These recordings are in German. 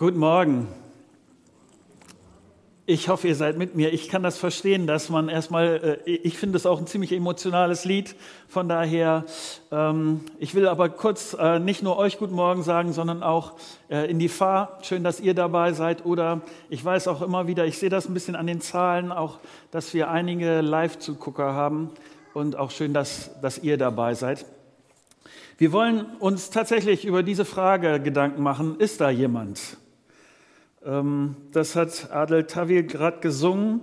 Guten Morgen. Ich hoffe, ihr seid mit mir. Ich kann das verstehen, dass man erstmal, äh, ich finde es auch ein ziemlich emotionales Lied. Von daher, ähm, ich will aber kurz äh, nicht nur euch Guten Morgen sagen, sondern auch äh, in die Fahr. Schön, dass ihr dabei seid. Oder ich weiß auch immer wieder, ich sehe das ein bisschen an den Zahlen, auch, dass wir einige Live-Zugucker haben. Und auch schön, dass, dass ihr dabei seid. Wir wollen uns tatsächlich über diese Frage Gedanken machen. Ist da jemand? Ähm, das hat Adel Tawil gerade gesungen.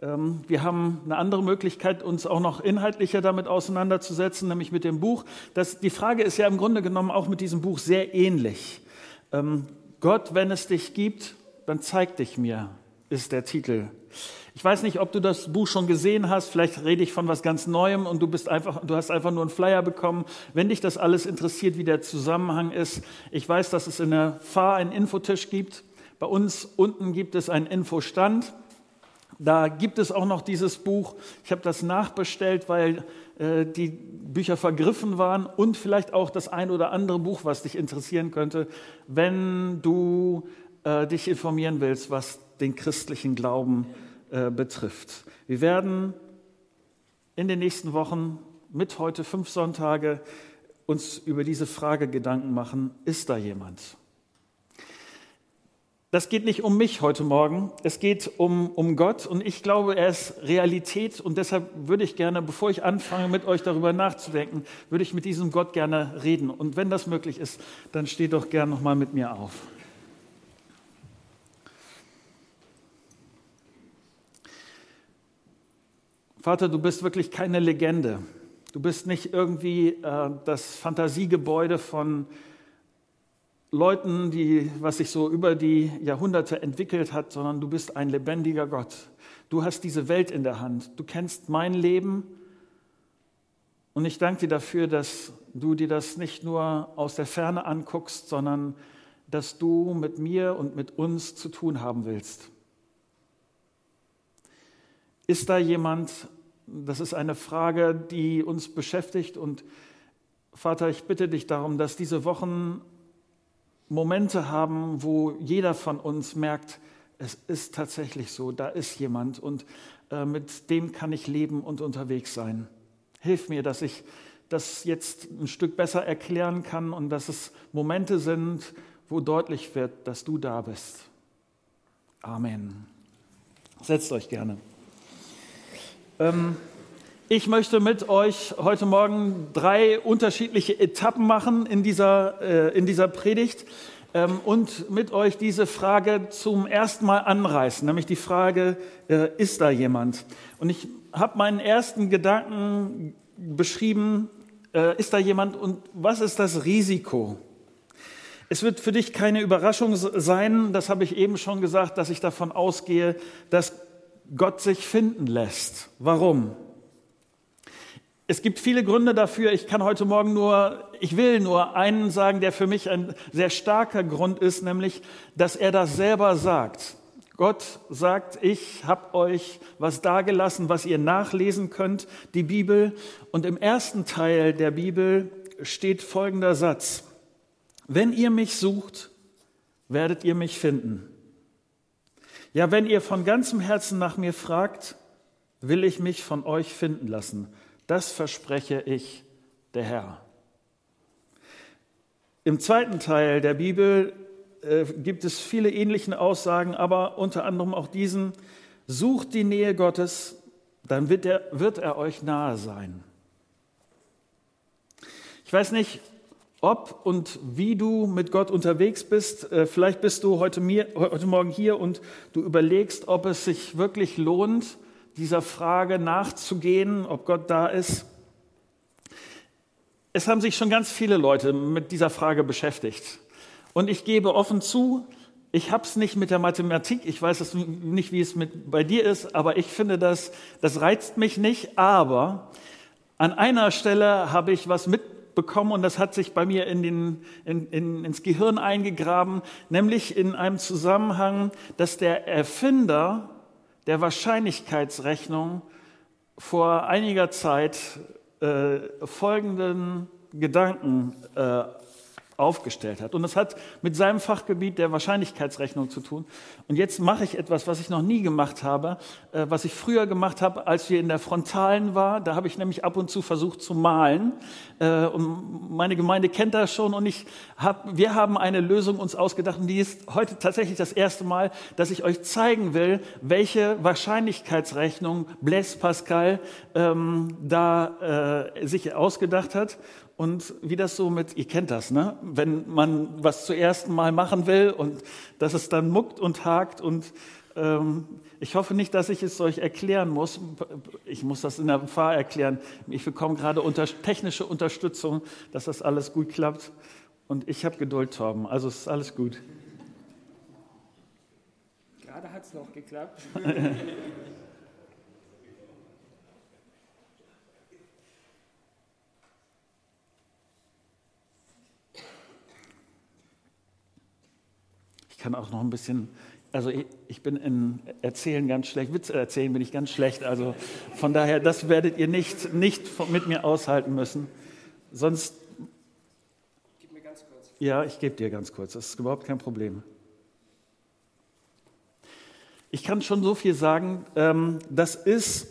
Ähm, wir haben eine andere Möglichkeit, uns auch noch inhaltlicher damit auseinanderzusetzen, nämlich mit dem Buch. Das, die Frage ist ja im Grunde genommen auch mit diesem Buch sehr ähnlich. Ähm, Gott, wenn es dich gibt, dann zeig dich mir, ist der Titel. Ich weiß nicht, ob du das Buch schon gesehen hast. Vielleicht rede ich von was ganz Neuem und du bist einfach, du hast einfach nur einen Flyer bekommen. Wenn dich das alles interessiert, wie der Zusammenhang ist, ich weiß, dass es in der Fahr einen Infotisch gibt. Bei uns unten gibt es einen Infostand. Da gibt es auch noch dieses Buch. Ich habe das nachbestellt, weil äh, die Bücher vergriffen waren und vielleicht auch das ein oder andere Buch, was dich interessieren könnte, wenn du äh, dich informieren willst, was den christlichen Glauben äh, betrifft. Wir werden in den nächsten Wochen mit heute fünf Sonntage uns über diese Frage Gedanken machen, ist da jemand? Das geht nicht um mich heute Morgen, es geht um, um Gott und ich glaube, er ist Realität und deshalb würde ich gerne, bevor ich anfange, mit euch darüber nachzudenken, würde ich mit diesem Gott gerne reden. Und wenn das möglich ist, dann steht doch gern nochmal mit mir auf. Vater, du bist wirklich keine Legende. Du bist nicht irgendwie äh, das Fantasiegebäude von Leuten, die, was sich so über die Jahrhunderte entwickelt hat, sondern du bist ein lebendiger Gott. Du hast diese Welt in der Hand. Du kennst mein Leben. Und ich danke dir dafür, dass du dir das nicht nur aus der Ferne anguckst, sondern dass du mit mir und mit uns zu tun haben willst. Ist da jemand, das ist eine Frage, die uns beschäftigt und Vater, ich bitte dich darum, dass diese Wochen Momente haben, wo jeder von uns merkt, es ist tatsächlich so, da ist jemand und äh, mit dem kann ich leben und unterwegs sein. Hilf mir, dass ich das jetzt ein Stück besser erklären kann und dass es Momente sind, wo deutlich wird, dass du da bist. Amen. Setzt euch gerne. Ähm, ich möchte mit euch heute Morgen drei unterschiedliche Etappen machen in dieser, äh, in dieser Predigt ähm, und mit euch diese Frage zum ersten Mal anreißen, nämlich die Frage, äh, ist da jemand? Und ich habe meinen ersten Gedanken beschrieben, äh, ist da jemand und was ist das Risiko? Es wird für dich keine Überraschung sein, das habe ich eben schon gesagt, dass ich davon ausgehe, dass Gott sich finden lässt. Warum? Es gibt viele Gründe dafür. Ich kann heute Morgen nur, ich will nur einen sagen, der für mich ein sehr starker Grund ist, nämlich, dass er das selber sagt. Gott sagt, ich habe euch was dagelassen, was ihr nachlesen könnt, die Bibel. Und im ersten Teil der Bibel steht folgender Satz. Wenn ihr mich sucht, werdet ihr mich finden. Ja, wenn ihr von ganzem Herzen nach mir fragt, will ich mich von euch finden lassen. Das verspreche ich, der Herr. Im zweiten Teil der Bibel äh, gibt es viele ähnliche Aussagen, aber unter anderem auch diesen, sucht die Nähe Gottes, dann wird er, wird er euch nahe sein. Ich weiß nicht, ob und wie du mit Gott unterwegs bist. Äh, vielleicht bist du heute, heute Morgen hier und du überlegst, ob es sich wirklich lohnt, dieser Frage nachzugehen, ob Gott da ist. Es haben sich schon ganz viele Leute mit dieser Frage beschäftigt. Und ich gebe offen zu, ich habe es nicht mit der Mathematik, ich weiß es nicht, wie es mit, bei dir ist, aber ich finde, das, das reizt mich nicht. Aber an einer Stelle habe ich was mitbekommen und das hat sich bei mir in den, in, in, ins Gehirn eingegraben, nämlich in einem Zusammenhang, dass der Erfinder der Wahrscheinlichkeitsrechnung vor einiger Zeit äh, folgenden Gedanken äh, aufgestellt hat. Und das hat mit seinem Fachgebiet der Wahrscheinlichkeitsrechnung zu tun. Und jetzt mache ich etwas, was ich noch nie gemacht habe, äh, was ich früher gemacht habe, als wir in der Frontalen war. Da habe ich nämlich ab und zu versucht zu malen. Äh, und meine Gemeinde kennt das schon. Und ich hab, wir haben eine Lösung uns ausgedacht. Und die ist heute tatsächlich das erste Mal, dass ich euch zeigen will, welche Wahrscheinlichkeitsrechnung Blaise Pascal ähm, da äh, sich ausgedacht hat. Und wie das so mit, ihr kennt das, ne? Wenn man was zuerst Mal machen will und dass es dann muckt und hakt und ähm, ich hoffe nicht, dass ich es euch erklären muss. Ich muss das in der Fahr erklären. Ich bekomme gerade unter, technische Unterstützung, dass das alles gut klappt. Und ich habe Geduld, Torben. Also es ist alles gut. Gerade hat es noch geklappt. kann auch noch ein bisschen, also ich, ich bin in Erzählen ganz schlecht, Witze erzählen bin ich ganz schlecht. Also von daher, das werdet ihr nicht, nicht mit mir aushalten müssen. Sonst. Gib mir ganz kurz. Ja, ich gebe dir ganz kurz. Das ist überhaupt kein Problem. Ich kann schon so viel sagen. Ähm, das ist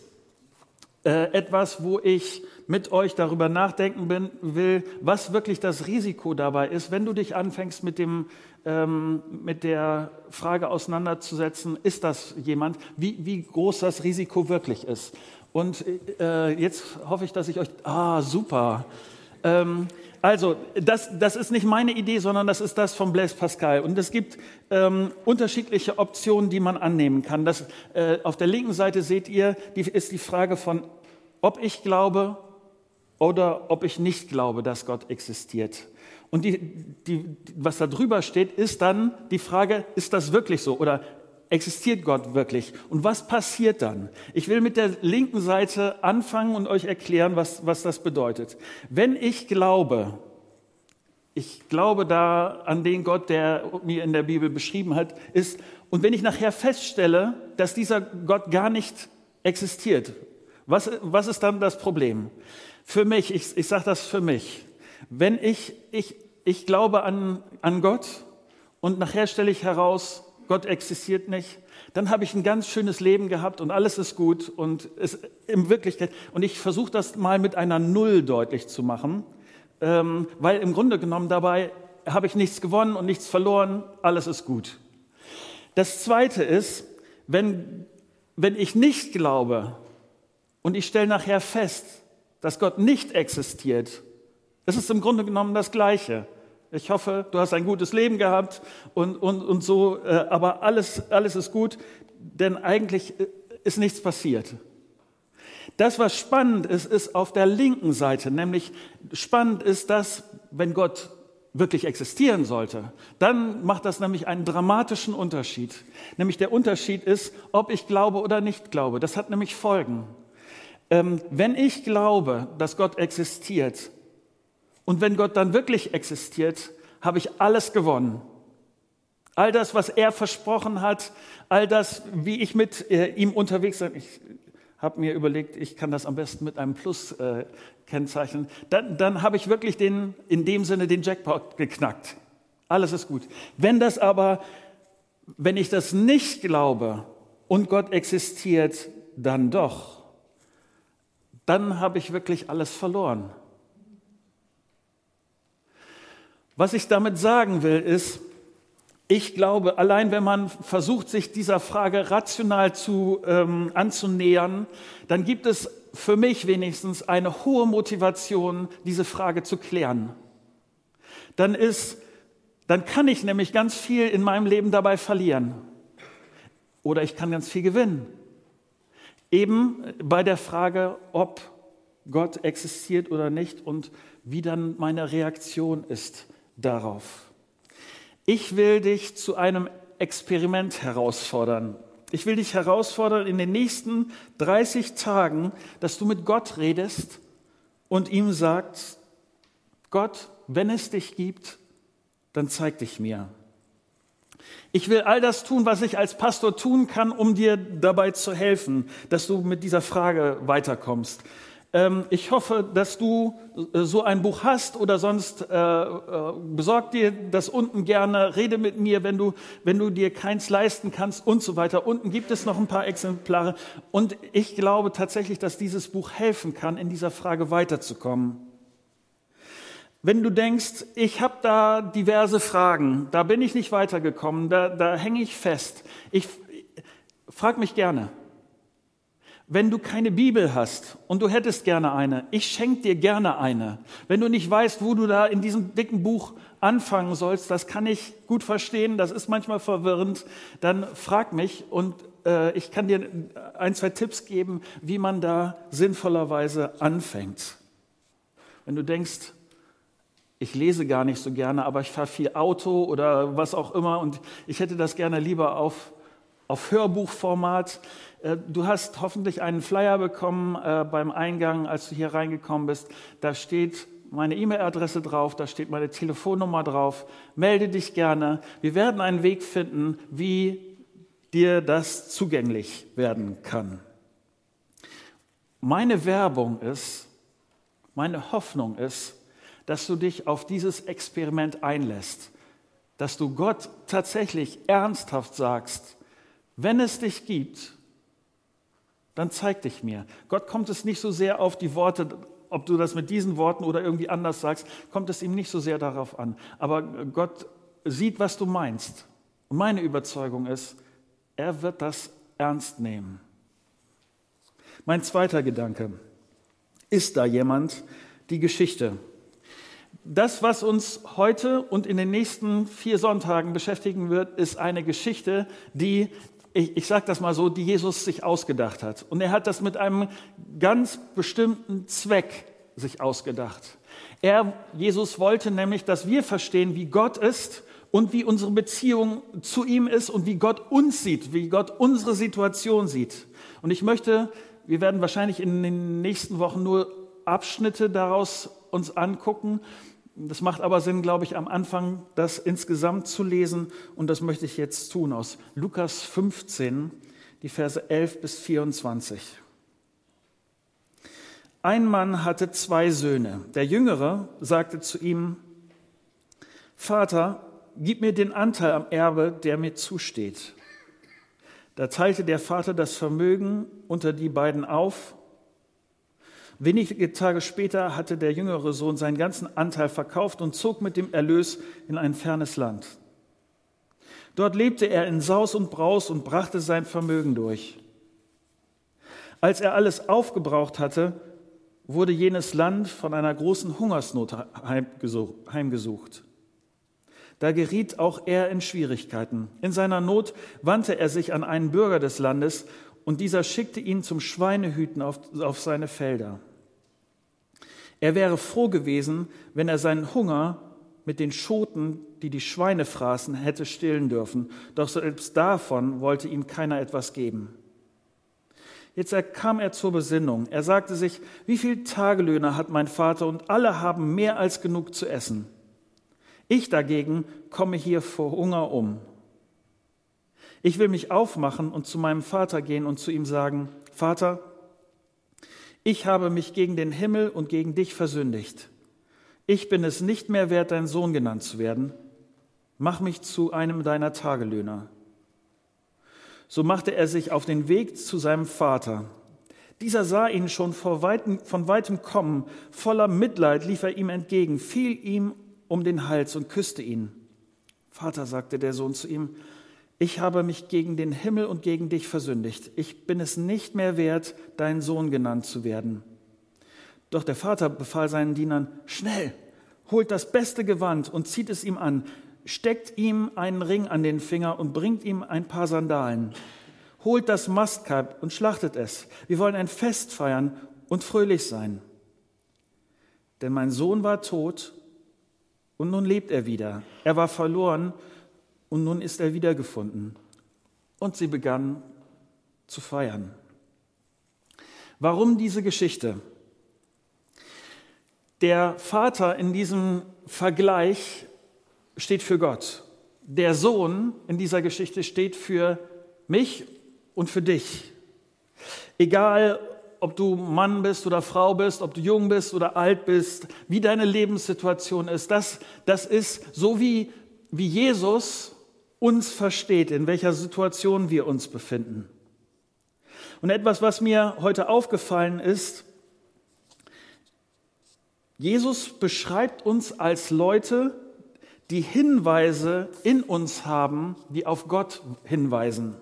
äh, etwas, wo ich mit euch darüber nachdenken bin, will, was wirklich das Risiko dabei ist, wenn du dich anfängst mit, dem, ähm, mit der Frage auseinanderzusetzen, ist das jemand, wie, wie groß das Risiko wirklich ist. Und äh, jetzt hoffe ich, dass ich euch, ah, super. Ähm, also, das, das ist nicht meine Idee, sondern das ist das von Blaise Pascal. Und es gibt ähm, unterschiedliche Optionen, die man annehmen kann. Das, äh, auf der linken Seite seht ihr, die, ist die Frage von, ob ich glaube oder ob ich nicht glaube, dass Gott existiert. Und die, die, was da drüber steht, ist dann die Frage, ist das wirklich so oder existiert Gott wirklich? Und was passiert dann? Ich will mit der linken Seite anfangen und euch erklären, was, was das bedeutet. Wenn ich glaube, ich glaube da an den Gott, der mir in der Bibel beschrieben hat, ist, und wenn ich nachher feststelle, dass dieser Gott gar nicht existiert, was, was ist dann das Problem? Für mich, ich, ich sage das für mich, wenn ich, ich, ich glaube an, an Gott und nachher stelle ich heraus, Gott existiert nicht, dann habe ich ein ganz schönes Leben gehabt und alles ist gut und es in Wirklichkeit und ich versuche das mal mit einer Null deutlich zu machen, ähm, weil im Grunde genommen dabei habe ich nichts gewonnen und nichts verloren, alles ist gut. Das Zweite ist, wenn, wenn ich nicht glaube und ich stelle nachher fest, dass Gott nicht existiert, es ist im Grunde genommen das Gleiche. Ich hoffe, du hast ein gutes Leben gehabt und, und, und so, äh, aber alles, alles ist gut, denn eigentlich äh, ist nichts passiert. Das, was spannend ist, ist auf der linken Seite, nämlich spannend ist das, wenn Gott wirklich existieren sollte, dann macht das nämlich einen dramatischen Unterschied. Nämlich der Unterschied ist, ob ich glaube oder nicht glaube. Das hat nämlich Folgen. Ähm, wenn ich glaube, dass Gott existiert und wenn Gott dann wirklich existiert, habe ich alles gewonnen. All das, was er versprochen hat, all das, wie ich mit äh, ihm unterwegs bin. Ich habe mir überlegt, ich kann das am besten mit einem Plus äh, kennzeichnen. Dann, dann habe ich wirklich den, in dem Sinne den Jackpot geknackt. Alles ist gut. Wenn das aber, wenn ich das nicht glaube und Gott existiert, dann doch dann habe ich wirklich alles verloren. Was ich damit sagen will, ist, ich glaube, allein wenn man versucht, sich dieser Frage rational zu, ähm, anzunähern, dann gibt es für mich wenigstens eine hohe Motivation, diese Frage zu klären. Dann ist, dann kann ich nämlich ganz viel in meinem Leben dabei verlieren. Oder ich kann ganz viel gewinnen. Eben bei der Frage, ob Gott existiert oder nicht und wie dann meine Reaktion ist darauf. Ich will dich zu einem Experiment herausfordern. Ich will dich herausfordern in den nächsten 30 Tagen, dass du mit Gott redest und ihm sagst, Gott, wenn es dich gibt, dann zeig dich mir. Ich will all das tun, was ich als Pastor tun kann, um dir dabei zu helfen, dass du mit dieser Frage weiterkommst. Ähm, ich hoffe, dass du äh, so ein Buch hast oder sonst äh, äh, besorg dir das unten gerne, rede mit mir, wenn du, wenn du dir keins leisten kannst und so weiter. Unten gibt es noch ein paar Exemplare und ich glaube tatsächlich, dass dieses Buch helfen kann, in dieser Frage weiterzukommen. Wenn du denkst, ich habe da diverse Fragen, da bin ich nicht weitergekommen, da, da hänge ich fest, ich frag mich gerne. Wenn du keine Bibel hast und du hättest gerne eine, ich schenke dir gerne eine. Wenn du nicht weißt, wo du da in diesem dicken Buch anfangen sollst, das kann ich gut verstehen, das ist manchmal verwirrend, dann frag mich und äh, ich kann dir ein, zwei Tipps geben, wie man da sinnvollerweise anfängt. Wenn du denkst, ich lese gar nicht so gerne, aber ich fahre viel Auto oder was auch immer und ich hätte das gerne lieber auf, auf Hörbuchformat, äh, du hast hoffentlich einen Flyer bekommen äh, beim Eingang, als du hier reingekommen bist. Da steht meine E-Mail-Adresse drauf, da steht meine Telefonnummer drauf. Melde dich gerne. Wir werden einen Weg finden, wie dir das zugänglich werden kann. Meine Werbung ist, meine Hoffnung ist, dass du dich auf dieses Experiment einlässt, dass du Gott tatsächlich ernsthaft sagst, wenn es dich gibt, dann zeig dich mir. Gott kommt es nicht so sehr auf die Worte, ob du das mit diesen Worten oder irgendwie anders sagst, kommt es ihm nicht so sehr darauf an. Aber Gott sieht, was du meinst. Und meine Überzeugung ist, er wird das ernst nehmen. Mein zweiter Gedanke. Ist da jemand die Geschichte? Das, was uns heute und in den nächsten vier Sonntagen beschäftigen wird, ist eine Geschichte, die ich, ich sage das mal so, die Jesus sich ausgedacht hat. Und er hat das mit einem ganz bestimmten Zweck sich ausgedacht. Er, Jesus wollte nämlich, dass wir verstehen, wie Gott ist und wie unsere Beziehung zu ihm ist und wie Gott uns sieht, wie Gott unsere Situation sieht. Und ich möchte, wir werden wahrscheinlich in den nächsten Wochen nur Abschnitte daraus uns angucken das macht aber Sinn, glaube ich, am Anfang das insgesamt zu lesen und das möchte ich jetzt tun aus Lukas 15, die Verse 11 bis 24. Ein Mann hatte zwei Söhne. Der Jüngere sagte zu ihm, Vater, gib mir den Anteil am Erbe, der mir zusteht. Da teilte der Vater das Vermögen unter die beiden auf Wenige Tage später hatte der jüngere Sohn seinen ganzen Anteil verkauft und zog mit dem Erlös in ein fernes Land. Dort lebte er in Saus und Braus und brachte sein Vermögen durch. Als er alles aufgebraucht hatte, wurde jenes Land von einer großen Hungersnot heimgesucht. Da geriet auch er in Schwierigkeiten. In seiner Not wandte er sich an einen Bürger des Landes und dieser schickte ihn zum Schweinehüten auf, auf seine Felder. Er wäre froh gewesen, wenn er seinen Hunger mit den Schoten, die die Schweine fraßen, hätte stillen dürfen. Doch selbst davon wollte ihm keiner etwas geben. Jetzt kam er zur Besinnung. Er sagte sich, wie viel Tagelöhner hat mein Vater und alle haben mehr als genug zu essen. Ich dagegen komme hier vor Hunger um. Ich will mich aufmachen und zu meinem Vater gehen und zu ihm sagen, Vater, ich habe mich gegen den Himmel und gegen dich versündigt. Ich bin es nicht mehr wert, dein Sohn genannt zu werden. Mach mich zu einem deiner Tagelöhner. So machte er sich auf den Weg zu seinem Vater. Dieser sah ihn schon weitem, von weitem kommen. Voller Mitleid lief er ihm entgegen, fiel ihm um den Hals und küsste ihn. Vater, sagte der Sohn zu ihm, ich habe mich gegen den Himmel und gegen dich versündigt. Ich bin es nicht mehr wert, dein Sohn genannt zu werden. Doch der Vater befahl seinen Dienern, schnell, holt das beste Gewand und zieht es ihm an, steckt ihm einen Ring an den Finger und bringt ihm ein paar Sandalen. Holt das Mastkalb und schlachtet es. Wir wollen ein Fest feiern und fröhlich sein. Denn mein Sohn war tot und nun lebt er wieder. Er war verloren und nun ist er wiedergefunden. Und sie begann zu feiern. Warum diese Geschichte? Der Vater in diesem Vergleich steht für Gott. Der Sohn in dieser Geschichte steht für mich und für dich. Egal, ob du Mann bist oder Frau bist, ob du jung bist oder alt bist, wie deine Lebenssituation ist. Das, das ist so, wie, wie Jesus uns versteht, in welcher Situation wir uns befinden. Und etwas, was mir heute aufgefallen ist, Jesus beschreibt uns als Leute, die Hinweise in uns haben, die auf Gott hinweisen.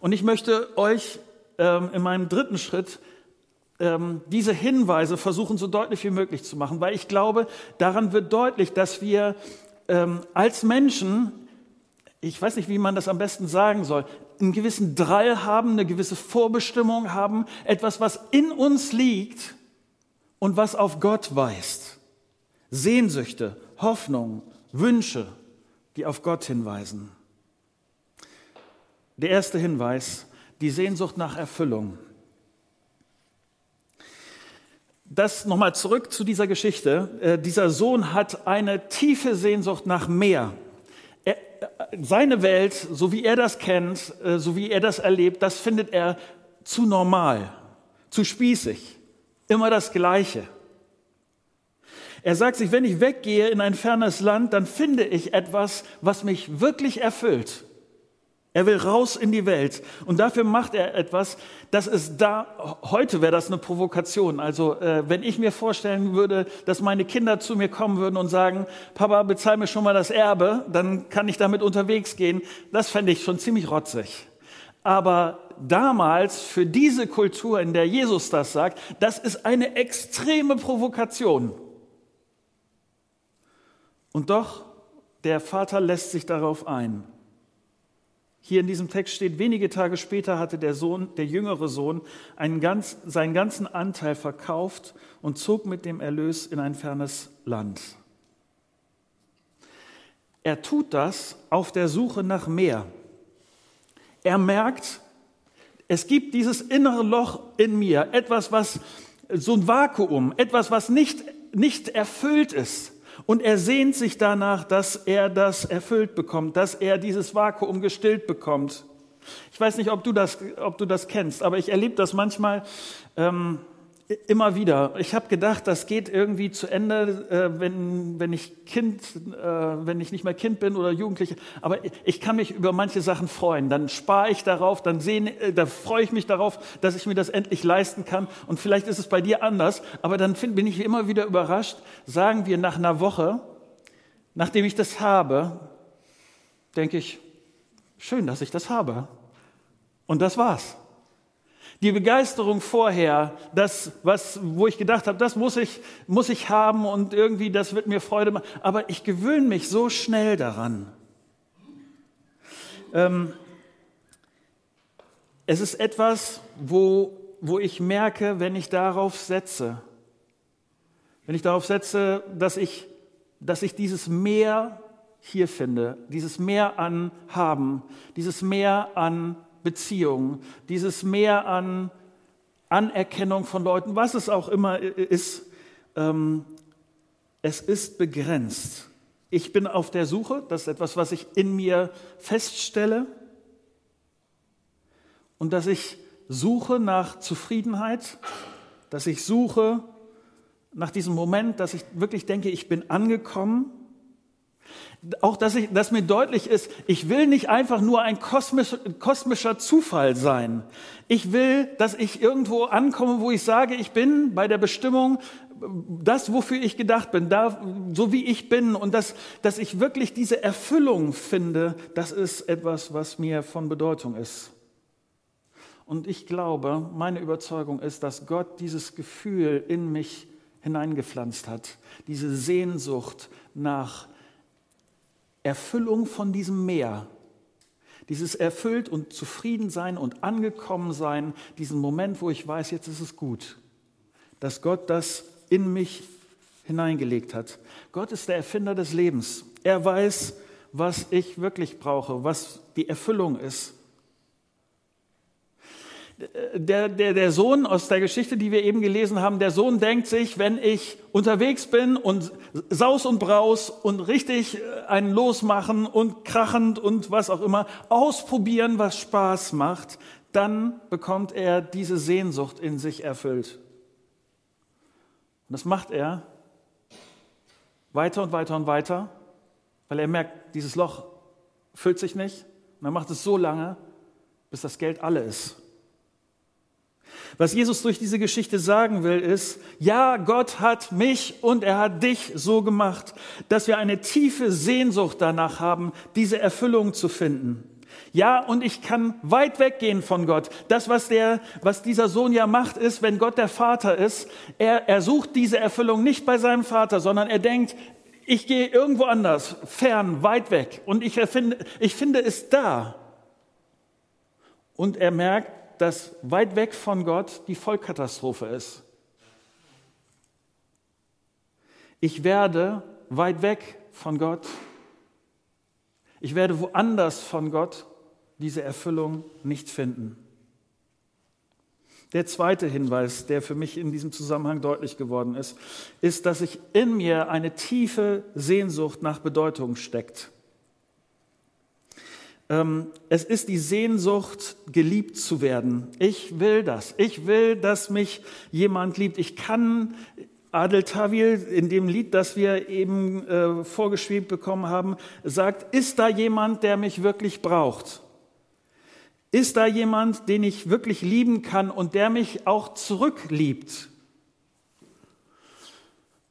Und ich möchte euch ähm, in meinem dritten Schritt ähm, diese Hinweise versuchen, so deutlich wie möglich zu machen, weil ich glaube, daran wird deutlich, dass wir ähm, als Menschen, ich weiß nicht, wie man das am besten sagen soll, einen gewissen Drall haben, eine gewisse Vorbestimmung haben, etwas, was in uns liegt und was auf Gott weist. Sehnsüchte, Hoffnung, Wünsche, die auf Gott hinweisen. Der erste Hinweis, die Sehnsucht nach Erfüllung. Das nochmal zurück zu dieser Geschichte. Äh, dieser Sohn hat eine tiefe Sehnsucht nach mehr. Seine Welt, so wie er das kennt, äh, so wie er das erlebt, das findet er zu normal, zu spießig, immer das Gleiche. Er sagt sich, wenn ich weggehe in ein fernes Land, dann finde ich etwas, was mich wirklich erfüllt. Er will raus in die Welt. Und dafür macht er etwas, das ist da, heute wäre das eine Provokation. Also, äh, wenn ich mir vorstellen würde, dass meine Kinder zu mir kommen würden und sagen, Papa, bezahl mir schon mal das Erbe, dann kann ich damit unterwegs gehen. Das fände ich schon ziemlich rotzig. Aber damals, für diese Kultur, in der Jesus das sagt, das ist eine extreme Provokation. Und doch, der Vater lässt sich darauf ein. Hier in diesem Text steht, wenige Tage später hatte der Sohn, der jüngere Sohn, ganz, seinen ganzen Anteil verkauft und zog mit dem Erlös in ein fernes Land. Er tut das auf der Suche nach mehr. Er merkt, es gibt dieses innere Loch in mir, etwas, was so ein Vakuum, etwas, was nicht, nicht erfüllt ist. Und er sehnt sich danach, dass er das erfüllt bekommt, dass er dieses Vakuum gestillt bekommt. Ich weiß nicht, ob du das, ob du das kennst, aber ich erlebe das manchmal ähm, immer wieder. Ich habe gedacht, das geht irgendwie zu Ende, äh, wenn, wenn ich Kind, äh, wenn ich nicht mehr Kind bin oder Jugendliche. Aber ich kann mich über manche Sachen freuen. Dann spare ich darauf, dann sehen, äh, da freue ich mich darauf, dass ich mir das endlich leisten kann. Und vielleicht ist es bei dir anders. Aber dann find, bin ich immer wieder überrascht. Sagen wir nach einer Woche, nachdem ich das habe, denke ich, schön, dass ich das habe. Und das war's. Die Begeisterung vorher, das, was, wo ich gedacht habe, das muss ich, muss ich haben und irgendwie, das wird mir Freude machen. Aber ich gewöhne mich so schnell daran. Ähm, es ist etwas, wo, wo ich merke, wenn ich darauf setze, wenn ich darauf setze, dass ich, dass ich dieses Mehr hier finde, dieses Mehr an Haben, dieses Mehr an Beziehungen, dieses Mehr an Anerkennung von Leuten, was es auch immer ist, ähm, es ist begrenzt. Ich bin auf der Suche, das ist etwas, was ich in mir feststelle und dass ich suche nach Zufriedenheit, dass ich suche nach diesem Moment, dass ich wirklich denke, ich bin angekommen auch, dass, ich, dass mir deutlich ist, ich will nicht einfach nur ein kosmisch, kosmischer Zufall sein. Ich will, dass ich irgendwo ankomme, wo ich sage, ich bin bei der Bestimmung das, wofür ich gedacht bin, da, so wie ich bin und dass, dass ich wirklich diese Erfüllung finde, das ist etwas, was mir von Bedeutung ist. Und ich glaube, meine Überzeugung ist, dass Gott dieses Gefühl in mich hineingepflanzt hat, diese Sehnsucht nach Erfüllung von diesem Meer. Dieses erfüllt und zufrieden sein und angekommen sein, diesen Moment, wo ich weiß, jetzt ist es gut, dass Gott das in mich hineingelegt hat. Gott ist der Erfinder des Lebens. Er weiß, was ich wirklich brauche, was die Erfüllung ist. Der, der, der Sohn aus der Geschichte, die wir eben gelesen haben, der Sohn denkt sich, wenn ich unterwegs bin und saus und braus und richtig äh, einen losmachen und krachend und was auch immer, ausprobieren, was Spaß macht, dann bekommt er diese Sehnsucht in sich erfüllt. Und das macht er weiter und weiter und weiter, weil er merkt, dieses Loch füllt sich nicht. Und er macht es so lange, bis das Geld alle ist. Was Jesus durch diese Geschichte sagen will, ist, ja, Gott hat mich und er hat dich so gemacht, dass wir eine tiefe Sehnsucht danach haben, diese Erfüllung zu finden. Ja, und ich kann weit weggehen von Gott. Das, was, der, was dieser Sohn ja macht, ist, wenn Gott der Vater ist, er, er sucht diese Erfüllung nicht bei seinem Vater, sondern er denkt, ich gehe irgendwo anders, fern, weit weg. Und ich, erfinde, ich finde es da. Und er merkt, dass weit weg von Gott die Vollkatastrophe ist. Ich werde weit weg von Gott. Ich werde woanders von Gott diese Erfüllung nicht finden. Der zweite Hinweis, der für mich in diesem Zusammenhang deutlich geworden ist, ist, dass sich in mir eine tiefe Sehnsucht nach Bedeutung steckt. Ähm, es ist die Sehnsucht, geliebt zu werden. Ich will das. Ich will, dass mich jemand liebt. Ich kann Adel Tawil in dem Lied, das wir eben äh, vorgeschrieben bekommen haben, sagt, ist da jemand, der mich wirklich braucht? Ist da jemand, den ich wirklich lieben kann und der mich auch zurückliebt?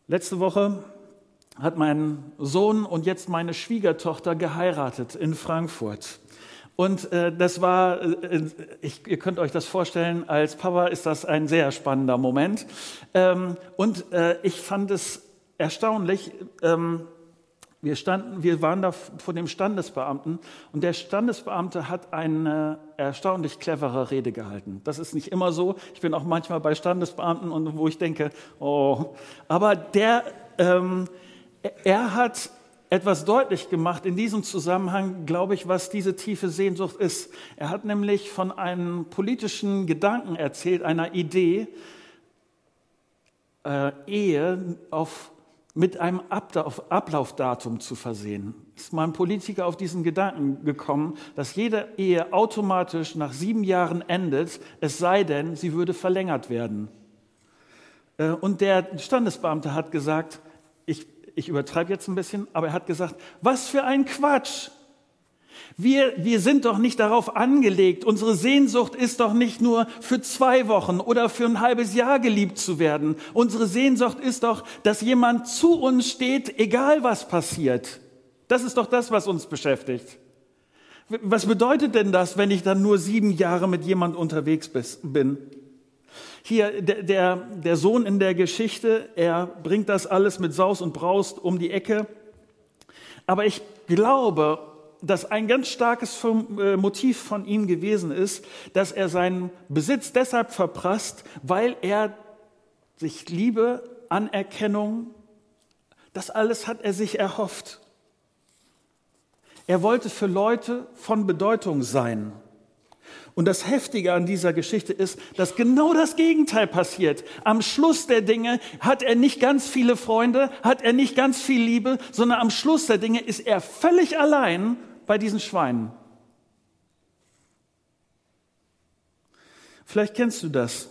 Letzte Woche hat mein Sohn und jetzt meine Schwiegertochter geheiratet in Frankfurt. Und äh, das war, äh, ich, ihr könnt euch das vorstellen, als Papa ist das ein sehr spannender Moment. Ähm, und äh, ich fand es erstaunlich. Ähm, wir, standen, wir waren da vor dem Standesbeamten und der Standesbeamte hat eine erstaunlich clevere Rede gehalten. Das ist nicht immer so. Ich bin auch manchmal bei Standesbeamten und wo ich denke, oh, aber der, ähm, er hat etwas deutlich gemacht in diesem Zusammenhang, glaube ich, was diese tiefe Sehnsucht ist. Er hat nämlich von einem politischen Gedanken erzählt, einer Idee, äh, Ehe auf, mit einem Ablaufdatum zu versehen. Ist mal ein Politiker auf diesen Gedanken gekommen, dass jede Ehe automatisch nach sieben Jahren endet, es sei denn, sie würde verlängert werden. Äh, und der Standesbeamte hat gesagt, ich übertreibe jetzt ein bisschen, aber er hat gesagt, was für ein Quatsch. Wir, wir sind doch nicht darauf angelegt, unsere Sehnsucht ist doch nicht nur für zwei Wochen oder für ein halbes Jahr geliebt zu werden. Unsere Sehnsucht ist doch, dass jemand zu uns steht, egal was passiert. Das ist doch das, was uns beschäftigt. Was bedeutet denn das, wenn ich dann nur sieben Jahre mit jemand unterwegs bin? Hier, der, der, der Sohn in der Geschichte, er bringt das alles mit Saus und Braust um die Ecke. Aber ich glaube, dass ein ganz starkes äh, Motiv von ihm gewesen ist, dass er seinen Besitz deshalb verprasst, weil er sich Liebe, Anerkennung, das alles hat er sich erhofft. Er wollte für Leute von Bedeutung sein. Und das Heftige an dieser Geschichte ist, dass genau das Gegenteil passiert. Am Schluss der Dinge hat er nicht ganz viele Freunde, hat er nicht ganz viel Liebe, sondern am Schluss der Dinge ist er völlig allein bei diesen Schweinen. Vielleicht kennst du das.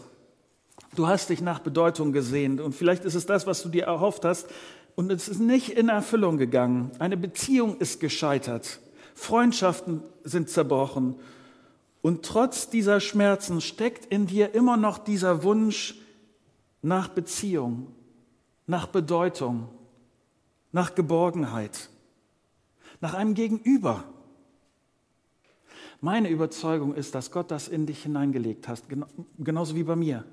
Du hast dich nach Bedeutung gesehnt und vielleicht ist es das, was du dir erhofft hast und es ist nicht in Erfüllung gegangen. Eine Beziehung ist gescheitert. Freundschaften sind zerbrochen und trotz dieser Schmerzen steckt in dir immer noch dieser Wunsch nach Beziehung, nach Bedeutung, nach Geborgenheit, nach einem Gegenüber. Meine Überzeugung ist, dass Gott das in dich hineingelegt hat, genauso wie bei mir.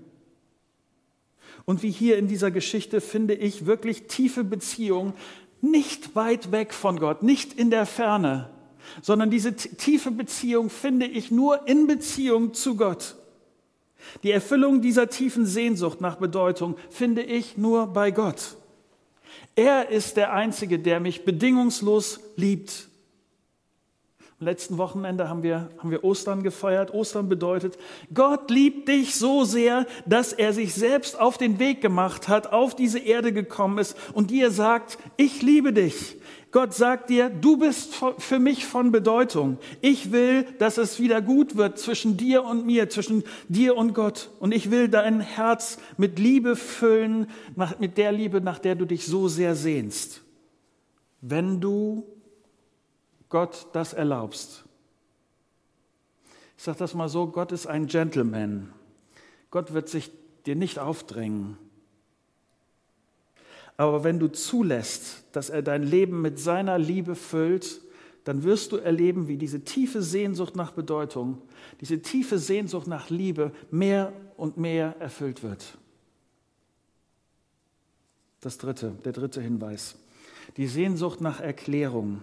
Und wie hier in dieser Geschichte finde ich wirklich tiefe Beziehung, nicht weit weg von Gott, nicht in der Ferne, sondern diese tiefe Beziehung finde ich nur in Beziehung zu Gott. Die Erfüllung dieser tiefen Sehnsucht nach Bedeutung finde ich nur bei Gott. Er ist der Einzige, der mich bedingungslos liebt. letzten Wochenende haben wir, haben wir Ostern gefeiert. Ostern bedeutet, Gott liebt dich so sehr, dass er sich selbst auf den Weg gemacht hat, auf diese Erde gekommen ist und dir sagt, ich liebe dich. Gott sagt dir, du bist für mich von Bedeutung. Ich will, dass es wieder gut wird zwischen dir und mir, zwischen dir und Gott. Und ich will dein Herz mit Liebe füllen, mit der Liebe, nach der du dich so sehr sehnst. Wenn du Gott das erlaubst. Ich sage das mal so, Gott ist ein Gentleman. Gott wird sich dir nicht aufdrängen. Aber wenn du zulässt, dass er dein Leben mit seiner Liebe füllt, dann wirst du erleben, wie diese tiefe Sehnsucht nach Bedeutung, diese tiefe Sehnsucht nach Liebe mehr und mehr erfüllt wird. Das dritte, der dritte Hinweis. Die Sehnsucht nach Erklärung.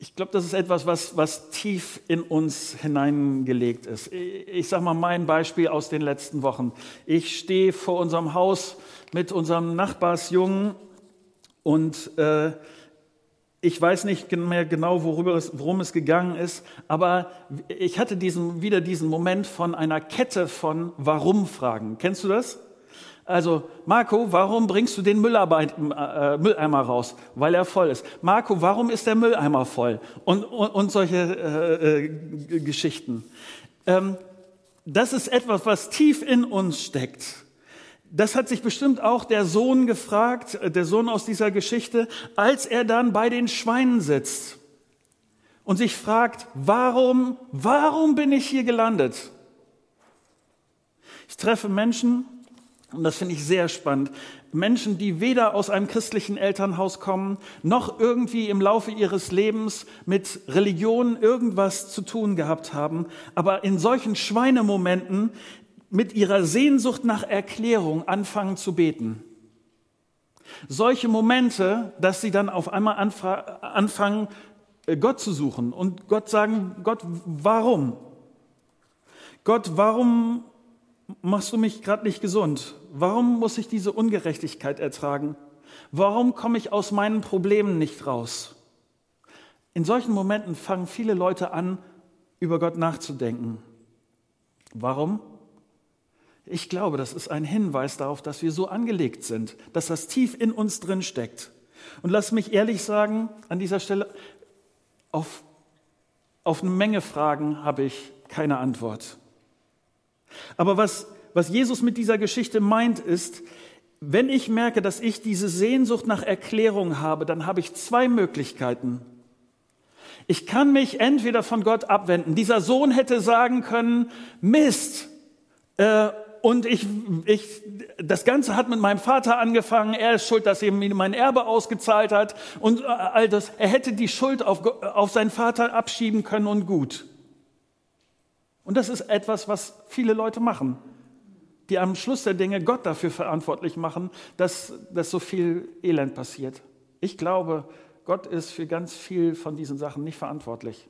Ich glaube, das ist etwas, was, was tief in uns hineingelegt ist. Ich sage mal mein Beispiel aus den letzten Wochen. Ich stehe vor unserem Haus mit unserem Nachbarsjungen und äh, ich weiß nicht mehr genau, worüber es, worum es gegangen ist, aber ich hatte diesen, wieder diesen Moment von einer Kette von Warum-Fragen. Kennst du das? Also, Marco, warum bringst du den äh, Mülleimer raus? Weil er voll ist. Marco, warum ist der Mülleimer voll? Und, und, und solche äh, äh, Geschichten. Ähm, das ist etwas, was tief in uns steckt. Das hat sich bestimmt auch der Sohn gefragt, äh, der Sohn aus dieser Geschichte, als er dann bei den Schweinen sitzt und sich fragt, warum, warum bin ich hier gelandet? Ich treffe Menschen, und das finde ich sehr spannend. Menschen, die weder aus einem christlichen Elternhaus kommen, noch irgendwie im Laufe ihres Lebens mit Religion irgendwas zu tun gehabt haben, aber in solchen Schweinemomenten mit ihrer Sehnsucht nach Erklärung anfangen zu beten. Solche Momente, dass sie dann auf einmal anfangen, äh, Gott zu suchen und Gott sagen, Gott, warum? Gott, warum machst du mich gerade nicht gesund? Warum muss ich diese Ungerechtigkeit ertragen? Warum komme ich aus meinen Problemen nicht raus? In solchen Momenten fangen viele Leute an, über Gott nachzudenken. Warum? Ich glaube, das ist ein Hinweis darauf, dass wir so angelegt sind, dass das tief in uns drin steckt. Und lass mich ehrlich sagen, an dieser Stelle, auf, auf eine Menge Fragen habe ich keine Antwort. Aber was, was Jesus mit dieser Geschichte meint, ist, wenn ich merke, dass ich diese Sehnsucht nach Erklärung habe, dann habe ich zwei Möglichkeiten. Ich kann mich entweder von Gott abwenden. Dieser Sohn hätte sagen können, Mist, äh, und ich, ich, das Ganze hat mit meinem Vater angefangen. Er ist schuld, dass er mir mein Erbe ausgezahlt hat und all das. Er hätte die Schuld auf, auf seinen Vater abschieben können und gut. Und das ist etwas, was viele Leute machen, die am Schluss der Dinge Gott dafür verantwortlich machen, dass, dass so viel Elend passiert. Ich glaube, Gott ist für ganz viel von diesen Sachen nicht verantwortlich.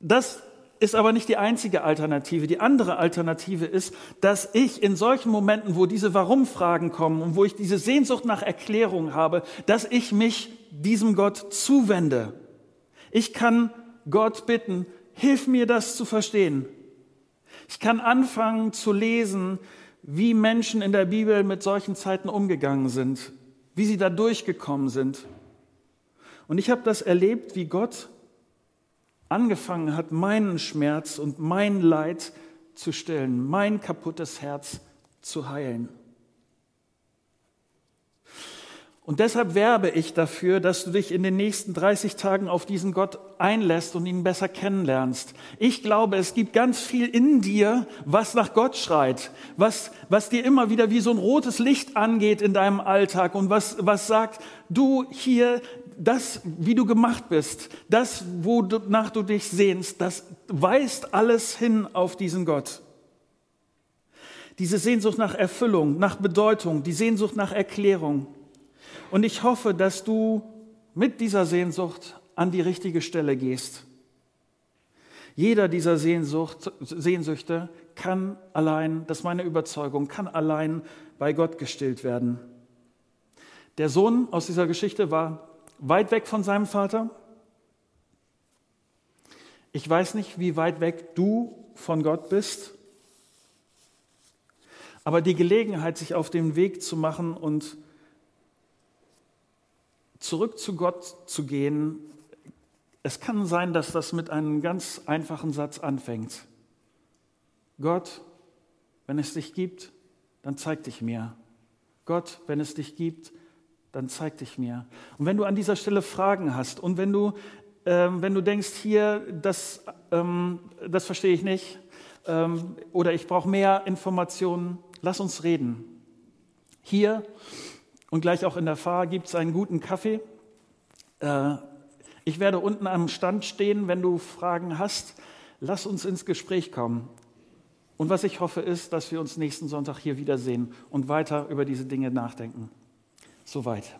Das ist aber nicht die einzige Alternative. Die andere Alternative ist, dass ich in solchen Momenten, wo diese Warum-Fragen kommen und wo ich diese Sehnsucht nach Erklärung habe, dass ich mich diesem Gott zuwende. Ich kann Gott bitten, hilf mir das zu verstehen. Ich kann anfangen zu lesen, wie Menschen in der Bibel mit solchen Zeiten umgegangen sind, wie sie da durchgekommen sind. Und ich habe das erlebt, wie Gott angefangen hat, meinen Schmerz und mein Leid zu stillen, mein kaputtes Herz zu heilen. Und deshalb werbe ich dafür, dass du dich in den nächsten 30 Tagen auf diesen Gott einlässt und ihn besser kennenlernst. Ich glaube, es gibt ganz viel in dir, was nach Gott schreit, was, was dir immer wieder wie so ein rotes Licht angeht in deinem Alltag und was, was sagt, du hier, das, wie du gemacht bist, das, wonach du dich sehnst, das weist alles hin auf diesen Gott. Diese Sehnsucht nach Erfüllung, nach Bedeutung, die Sehnsucht nach Erklärung. Und ich hoffe, dass du mit dieser Sehnsucht an die richtige Stelle gehst. Jeder dieser Sehnsucht, Sehnsüchte kann allein, das ist meine Überzeugung, kann allein bei Gott gestillt werden. Der Sohn aus dieser Geschichte war, weit weg von seinem Vater. Ich weiß nicht, wie weit weg du von Gott bist, aber die Gelegenheit, sich auf den Weg zu machen und zurück zu Gott zu gehen, es kann sein, dass das mit einem ganz einfachen Satz anfängt. Gott, wenn es dich gibt, dann zeig dich mir. Gott, wenn es dich gibt, dann zeig dich mir. Und wenn du an dieser Stelle Fragen hast und wenn du, ähm, wenn du denkst, hier, das, ähm, das verstehe ich nicht ähm, oder ich brauche mehr Informationen, lass uns reden. Hier und gleich auch in der Fahr gibt es einen guten Kaffee. Äh, ich werde unten am Stand stehen, wenn du Fragen hast. Lass uns ins Gespräch kommen. Und was ich hoffe, ist, dass wir uns nächsten Sonntag hier wiedersehen und weiter über diese Dinge nachdenken. Soweit.